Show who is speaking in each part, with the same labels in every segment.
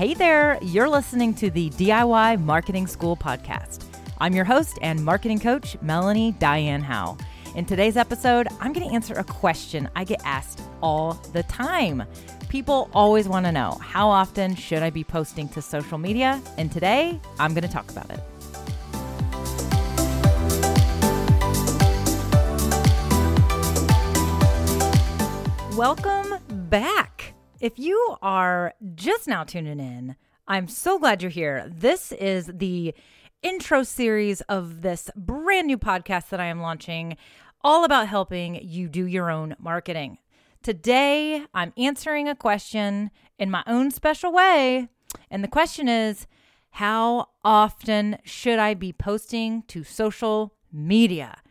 Speaker 1: Hey there, you're listening to the DIY Marketing School podcast. I'm your host and marketing coach, Melanie Diane Howe. In today's episode, I'm going to answer a question I get asked all the time. People always want to know how often should I be posting to social media? And today, I'm going to talk about it. Welcome back. If you are just now tuning in, I'm so glad you're here. This is the intro series of this brand new podcast that I am launching, all about helping you do your own marketing. Today, I'm answering a question in my own special way. And the question is How often should I be posting to social media?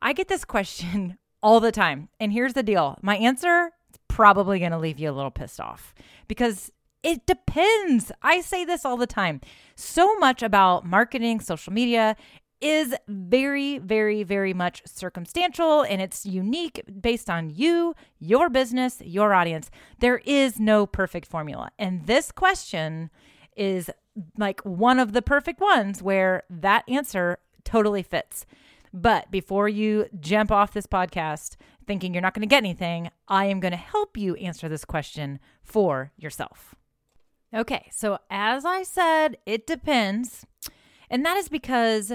Speaker 1: I get this question all the time. And here's the deal my answer probably going to leave you a little pissed off because it depends. I say this all the time. So much about marketing, social media is very, very, very much circumstantial and it's unique based on you, your business, your audience. There is no perfect formula. And this question is like one of the perfect ones where that answer totally fits. But before you jump off this podcast thinking you're not going to get anything, I am going to help you answer this question for yourself. Okay, so as I said, it depends. And that is because,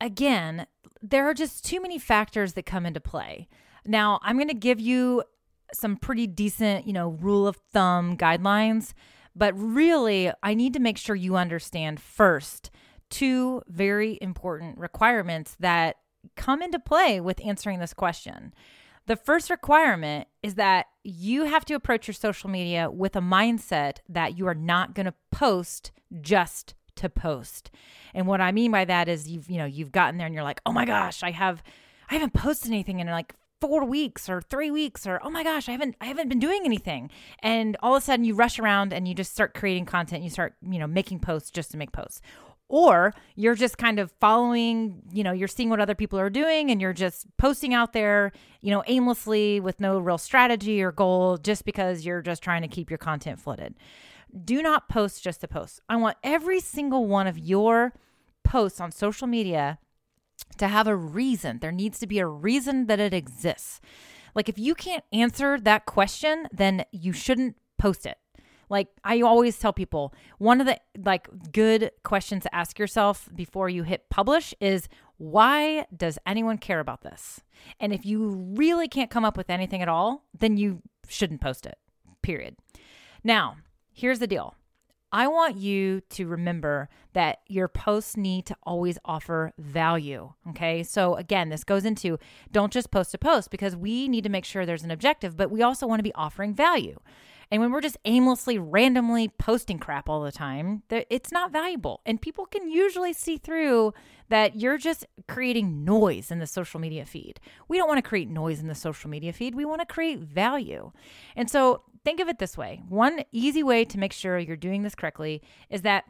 Speaker 1: again, there are just too many factors that come into play. Now, I'm going to give you some pretty decent, you know, rule of thumb guidelines, but really, I need to make sure you understand first two very important requirements that come into play with answering this question. The first requirement is that you have to approach your social media with a mindset that you are not going to post just to post. And what I mean by that is you've, you know, you've gotten there and you're like, "Oh my gosh, I have I haven't posted anything in like 4 weeks or 3 weeks or oh my gosh, I haven't I haven't been doing anything." And all of a sudden you rush around and you just start creating content, you start, you know, making posts just to make posts or you're just kind of following, you know, you're seeing what other people are doing and you're just posting out there, you know, aimlessly with no real strategy or goal just because you're just trying to keep your content flooded. Do not post just to post. I want every single one of your posts on social media to have a reason. There needs to be a reason that it exists. Like if you can't answer that question, then you shouldn't post it. Like I always tell people, one of the like good questions to ask yourself before you hit publish is why does anyone care about this? And if you really can't come up with anything at all, then you shouldn't post it. Period. Now, here's the deal. I want you to remember that your posts need to always offer value. Okay. So, again, this goes into don't just post a post because we need to make sure there's an objective, but we also want to be offering value. And when we're just aimlessly, randomly posting crap all the time, it's not valuable. And people can usually see through that you're just creating noise in the social media feed. We don't want to create noise in the social media feed. We want to create value. And so think of it this way one easy way to make sure you're doing this correctly is that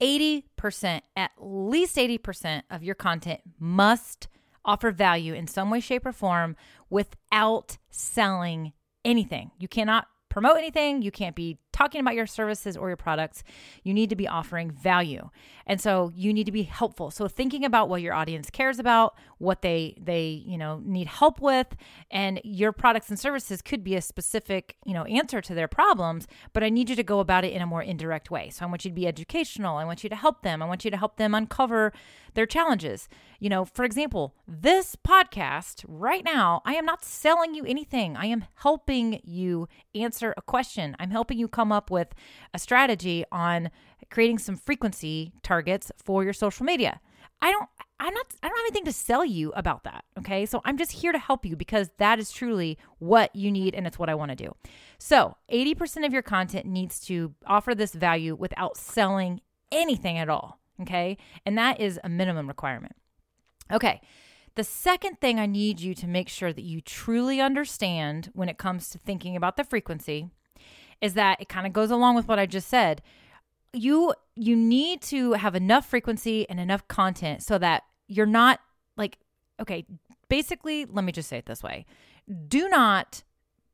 Speaker 1: 80%, at least 80% of your content must offer value in some way, shape, or form without selling anything. You cannot promote anything. You can't be talking about your services or your products. You need to be offering value. And so you need to be helpful. So thinking about what your audience cares about, what they they, you know, need help with, and your products and services could be a specific, you know, answer to their problems, but I need you to go about it in a more indirect way. So I want you to be educational. I want you to help them. I want you to help them uncover their challenges. You know, for example, this podcast right now, I am not selling you anything. I am helping you answer a question. I'm helping you come up with a strategy on creating some frequency targets for your social media. I don't I'm not I don't have anything to sell you about that, okay? So I'm just here to help you because that is truly what you need and it's what I want to do. So, 80% of your content needs to offer this value without selling anything at all. Okay. And that is a minimum requirement. Okay. The second thing I need you to make sure that you truly understand when it comes to thinking about the frequency is that it kind of goes along with what I just said. You you need to have enough frequency and enough content so that you're not like okay, basically, let me just say it this way. Do not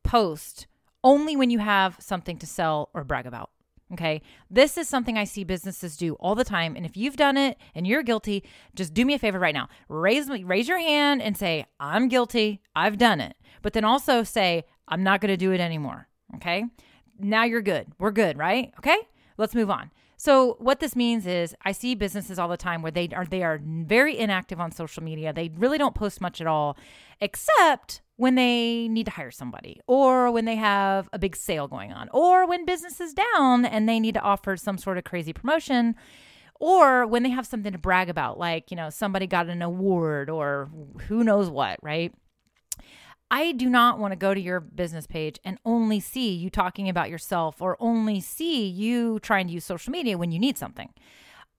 Speaker 1: post only when you have something to sell or brag about Okay. This is something I see businesses do all the time. And if you've done it and you're guilty, just do me a favor right now. Raise raise your hand and say, I'm guilty. I've done it. But then also say, I'm not going to do it anymore. Okay. Now you're good. We're good, right? Okay. Let's move on. So what this means is I see businesses all the time where they are they are very inactive on social media. They really don't post much at all except when they need to hire somebody or when they have a big sale going on or when business is down and they need to offer some sort of crazy promotion or when they have something to brag about like, you know, somebody got an award or who knows what, right? I do not want to go to your business page and only see you talking about yourself or only see you trying to use social media when you need something.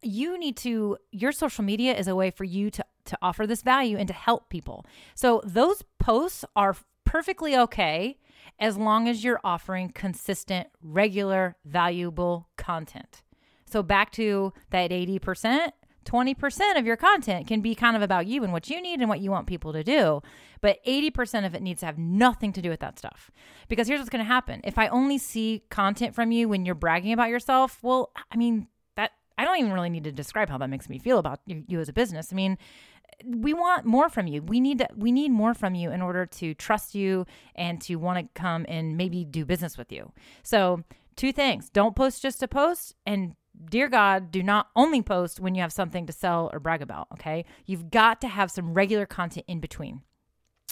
Speaker 1: You need to, your social media is a way for you to, to offer this value and to help people. So those posts are perfectly okay as long as you're offering consistent, regular, valuable content. So back to that 80%, 20% of your content can be kind of about you and what you need and what you want people to do. But 80% of it needs to have nothing to do with that stuff. Because here's what's going to happen. If I only see content from you when you're bragging about yourself, well, I mean, that I don't even really need to describe how that makes me feel about you, as a business. I mean, we want more from you. We need to, we need more from you in order to trust you and to want to come and maybe do business with you. So, two things. Don't post just to post and dear God, do not only post when you have something to sell or brag about, okay? You've got to have some regular content in between.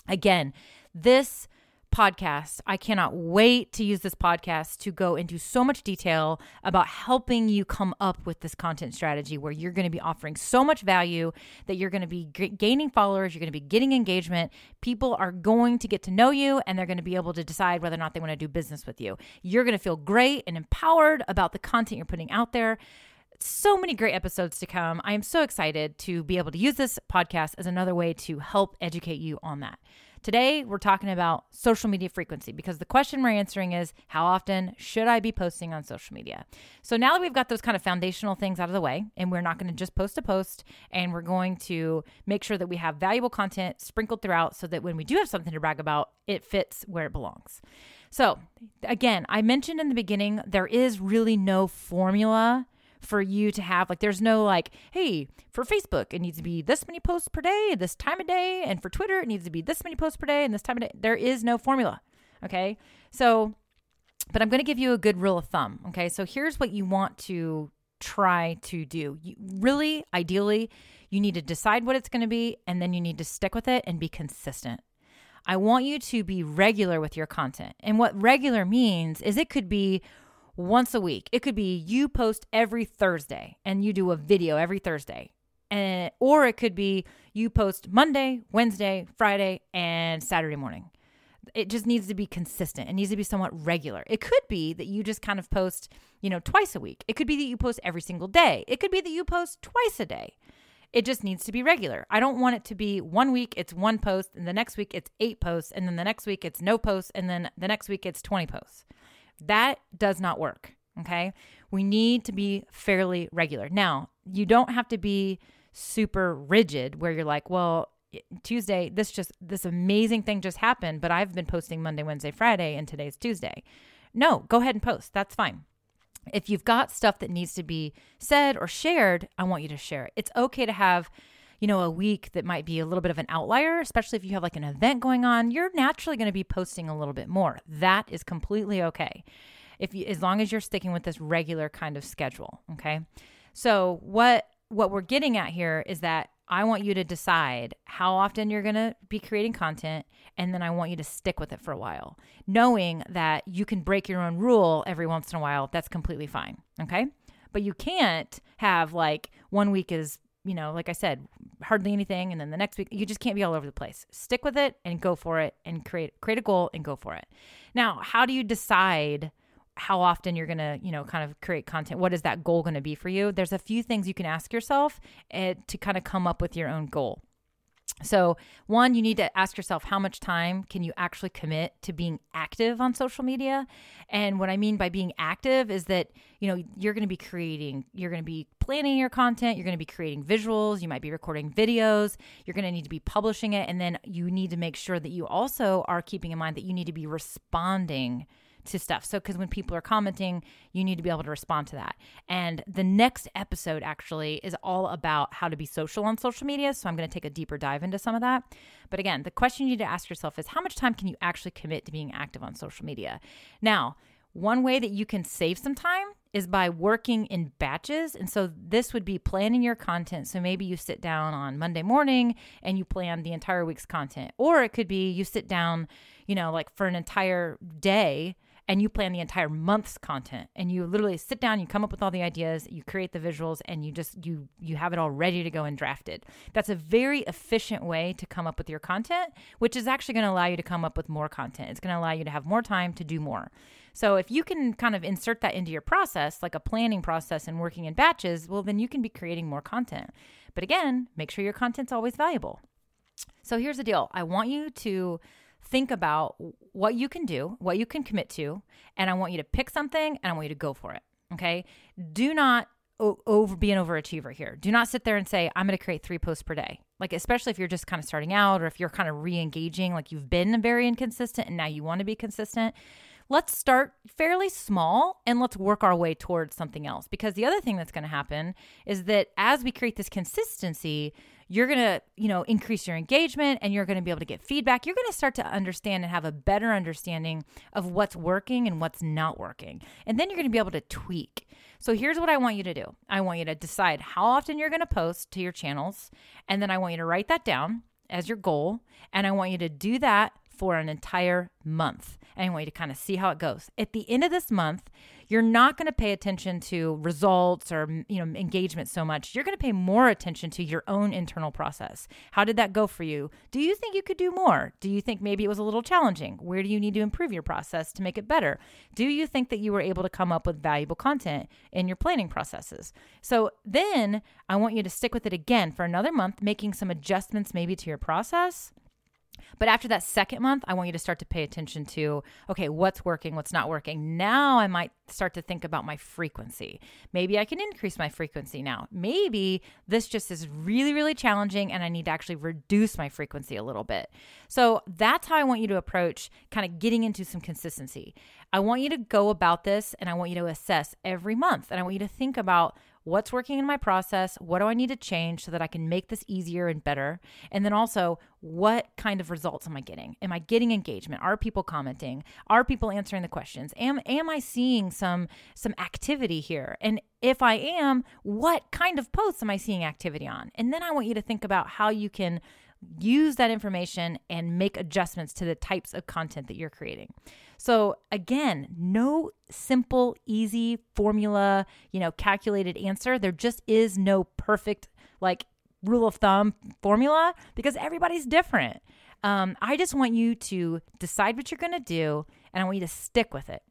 Speaker 1: Again, this podcast, I cannot wait to use this podcast to go into so much detail about helping you come up with this content strategy where you're going to be offering so much value that you're going to be g- gaining followers, you're going to be getting engagement. People are going to get to know you and they're going to be able to decide whether or not they want to do business with you. You're going to feel great and empowered about the content you're putting out there so many great episodes to come. I am so excited to be able to use this podcast as another way to help educate you on that. Today, we're talking about social media frequency because the question we're answering is how often should I be posting on social media? So now that we've got those kind of foundational things out of the way, and we're not going to just post a post, and we're going to make sure that we have valuable content sprinkled throughout so that when we do have something to brag about, it fits where it belongs. So, again, I mentioned in the beginning, there is really no formula for you to have like there's no like hey for facebook it needs to be this many posts per day this time of day and for twitter it needs to be this many posts per day and this time of day. There is no formula okay? So but i'm going to give you a good rule of thumb okay? So here's what you want to try to do. You, really ideally you need to decide what it's going to be and then you need to stick with it and be consistent. I want you to be regular with your content. And what regular means is it could be once a week. It could be you post every Thursday and you do a video every Thursday. And or it could be you post Monday, Wednesday, Friday, and Saturday morning. It just needs to be consistent. It needs to be somewhat regular. It could be that you just kind of post, you know, twice a week. It could be that you post every single day. It could be that you post twice a day. It just needs to be regular. I don't want it to be one week it's one post and the next week it's eight posts and then the next week it's no posts and then the next week it's 20 posts. That does not work. Okay. We need to be fairly regular. Now, you don't have to be super rigid where you're like, well, Tuesday, this just, this amazing thing just happened, but I've been posting Monday, Wednesday, Friday, and today's Tuesday. No, go ahead and post. That's fine. If you've got stuff that needs to be said or shared, I want you to share it. It's okay to have you know, a week that might be a little bit of an outlier, especially if you have like an event going on, you're naturally going to be posting a little bit more. That is completely okay. If you, as long as you're sticking with this regular kind of schedule, okay? So what what we're getting at here is that I want you to decide how often you're going to be creating content and then I want you to stick with it for a while. Knowing that you can break your own rule every once in a while, that's completely fine, okay? But you can't have like one week is you know, like I said, hardly anything and then the next week you just can't be all over the place. Stick with it and go for it and create create a goal and go for it. Now, how do you decide how often you're going to, you know, kind of create content? What is that goal going to be for you? There's a few things you can ask yourself uh, to kind of come up with your own goal. So, one, you need to ask yourself how much time can you actually commit to being active on social media? And what I mean by being active is that, you know, you're going to be creating, you're going to be planning your content, you're going to be creating visuals, you might be recording videos, you're going to need to be publishing it. And then you need to make sure that you also are keeping in mind that you need to be responding to stuff. So, because when people are commenting, you need to be able to respond to that. And the next episode actually is all about how to be social on social media. So, I'm going to take a deeper dive into some of that. But again, the question you need to ask yourself is how much time can you actually commit to being active on social media? Now, one way that you can save some time is by working in batches. And so this would be planning your content. So maybe you sit down on Monday morning and you plan the entire week's content. Or it could be you sit down, you know, like for an entire day and you plan the entire month's content and you literally sit down you come up with all the ideas you create the visuals and you just you you have it all ready to go and drafted that's a very efficient way to come up with your content which is actually going to allow you to come up with more content it's going to allow you to have more time to do more so if you can kind of insert that into your process, like a planning process and working in batches, well, then you can be creating more content. But again, make sure your content's always valuable. So here's the deal I want you to think about what you can do, what you can commit to, and I want you to pick something and I want you to go for it. Okay. Do not over be an overachiever here. Do not sit there and say I'm going to create 3 posts per day. Like especially if you're just kind of starting out or if you're kind of re-engaging like you've been very inconsistent and now you want to be consistent let's start fairly small and let's work our way towards something else. Because the other thing that's going to happen is that as we create this consistency, you're going to, you know, increase your engagement and you're going to be able to get feedback. You're going to start to understand and have a better understanding of what's working and what's not working. And then you're going to be able to tweak. So here's what I want you to do. I want you to decide how often you're going to post to your channels, and then I want you to write that down as your goal, and I want you to do that for an entire month. And I want you to kind of see how it goes. At the end of this month, you're not going to pay attention to results or you know engagement so much. You're going to pay more attention to your own internal process. How did that go for you? Do you think you could do more? Do you think maybe it was a little challenging? Where do you need to improve your process to make it better? Do you think that you were able to come up with valuable content in your planning processes? So then I want you to stick with it again for another month, making some adjustments maybe to your process but after that second month, I want you to start to pay attention to okay, what's working, what's not working. Now I might start to think about my frequency. Maybe I can increase my frequency now. Maybe this just is really, really challenging and I need to actually reduce my frequency a little bit. So that's how I want you to approach kind of getting into some consistency. I want you to go about this and I want you to assess every month and I want you to think about what's working in my process, what do I need to change so that I can make this easier and better? And then also, what kind of results am I getting? Am I getting engagement? Are people commenting? Are people answering the questions? Am am I seeing some some activity here? And if I am, what kind of posts am I seeing activity on? And then I want you to think about how you can use that information and make adjustments to the types of content that you're creating. So again, no simple, easy formula, you know, calculated answer. There just is no perfect, like, rule of thumb formula because everybody's different. Um, I just want you to decide what you're going to do and I want you to stick with it.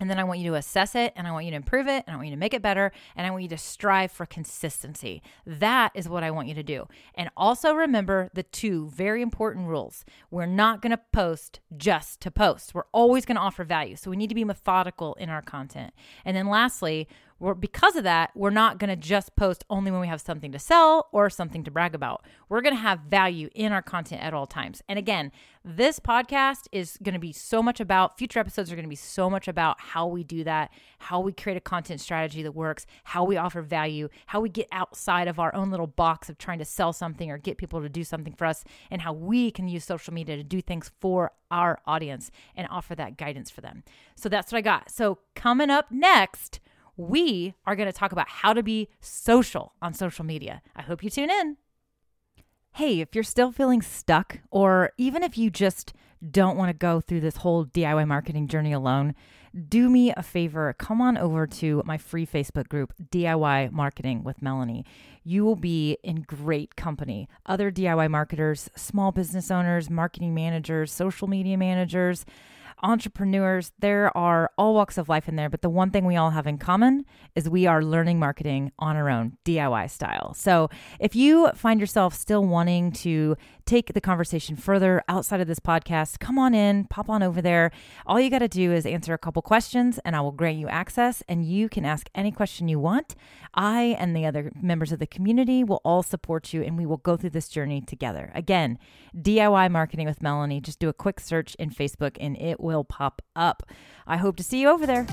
Speaker 1: And then I want you to assess it and I want you to improve it and I want you to make it better and I want you to strive for consistency. That is what I want you to do. And also remember the two very important rules. We're not going to post just to post, we're always going to offer value. So we need to be methodical in our content. And then lastly, we're, because of that, we're not going to just post only when we have something to sell or something to brag about. We're going to have value in our content at all times. And again, this podcast is going to be so much about, future episodes are going to be so much about how we do that, how we create a content strategy that works, how we offer value, how we get outside of our own little box of trying to sell something or get people to do something for us, and how we can use social media to do things for our audience and offer that guidance for them. So that's what I got. So coming up next, we are going to talk about how to be social on social media. I hope you tune in. Hey, if you're still feeling stuck, or even if you just don't want to go through this whole DIY marketing journey alone, do me a favor. Come on over to my free Facebook group, DIY Marketing with Melanie. You will be in great company. Other DIY marketers, small business owners, marketing managers, social media managers entrepreneurs, there are all walks of life in there, but the one thing we all have in common is we are learning marketing on our own, DIY style. So if you find yourself still wanting to take the conversation further outside of this podcast, come on in, pop on over there. All you got to do is answer a couple questions and I will grant you access and you can ask any question you want. I and the other members of the community will all support you and we will go through this journey together. Again, DIY marketing with Melanie, just do a quick search in Facebook and it will pop up. I hope to see you over there.